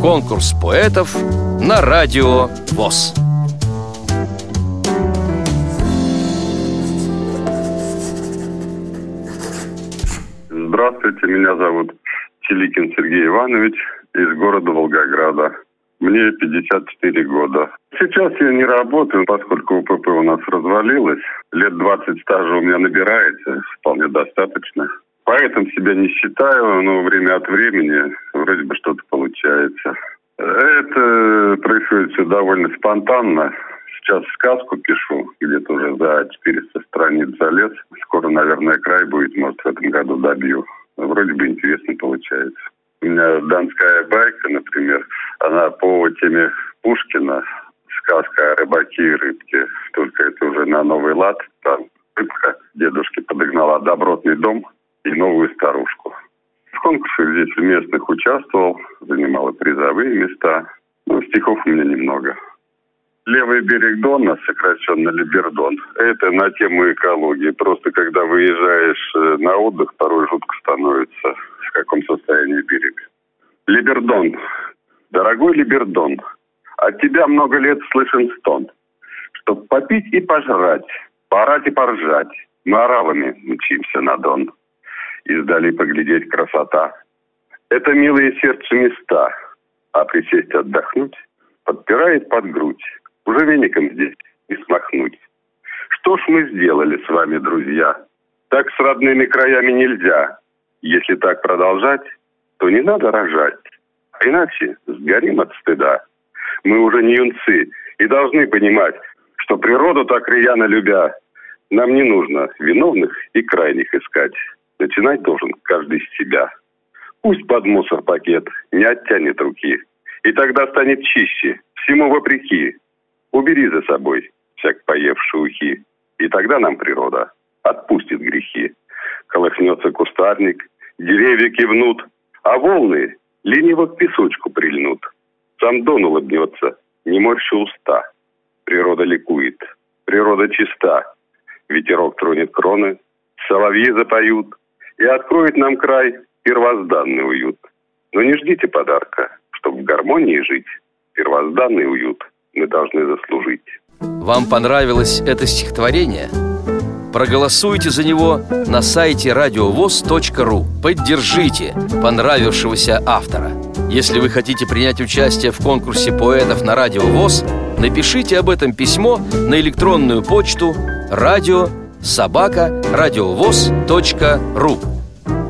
Конкурс поэтов на радио ВОЗ. Здравствуйте, меня зовут Челикин Сергей Иванович из города Волгограда. Мне 54 года. Сейчас я не работаю, поскольку УПП у нас развалилось. Лет 20 стажа у меня набирается, вполне достаточно. Поэтому себя не считаю, но время от времени вроде бы что-то получается. Это происходит все довольно спонтанно. Сейчас сказку пишу, где-то уже за 400 страниц залез. Скоро, наверное, край будет, может, в этом году добью. Вроде бы интересно получается. У меня донская байка, например, она по теме Пушкина, сказка о рыбаке и рыбке. Только это уже на новый лад. Там рыбка дедушке подогнала добротный дом и новую старушку. В конкурсах здесь местных участвовал, занимал призовые места. Ну, стихов у меня немного. Левый берег Дона, сокращенно Либердон, это на тему экологии. Просто когда выезжаешь э, на отдых, порой жутко становится в каком состоянии берег. Либердон. Дорогой Либердон, от тебя много лет слышен стон. Чтоб попить и пожрать, порать и поржать, мы оравами мчимся на Дон. Издали поглядеть красота. Это милые сердцу места, а присесть отдохнуть подпирает под грудь. Уже веником здесь не смахнуть. Что ж мы сделали с вами, друзья? Так с родными краями нельзя. Если так продолжать, то не надо рожать. А иначе сгорим от стыда. Мы уже не юнцы и должны понимать, что природу так рьяно любя, нам не нужно виновных и крайних искать. Начинать должен каждый с себя. Пусть под мусор пакет не оттянет руки. И тогда станет чище, всему вопреки. Убери за собой всяк поевшие ухи. И тогда нам природа отпустит грехи. Колыхнется кустарник, деревья кивнут, а волны лениво к песочку прильнут. Сам Дон улыбнется, не морщи уста. Природа ликует, природа чиста. Ветерок тронет кроны, соловьи запоют и откроет нам край первозданный уют. Но не ждите подарка, чтобы в гармонии жить. Первозданный уют мы должны заслужить. Вам понравилось это стихотворение? Проголосуйте за него на сайте радиовоз.ру Поддержите понравившегося автора Если вы хотите принять участие в конкурсе поэтов на Радио ВОЗ Напишите об этом письмо на электронную почту радио собака радиовоз.ру